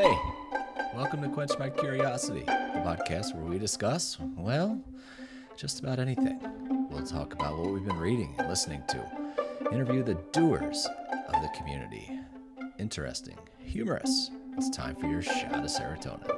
Hey, welcome to Quench My Curiosity, the podcast where we discuss, well, just about anything. We'll talk about what we've been reading and listening to, interview the doers of the community. Interesting, humorous. It's time for your shot of serotonin.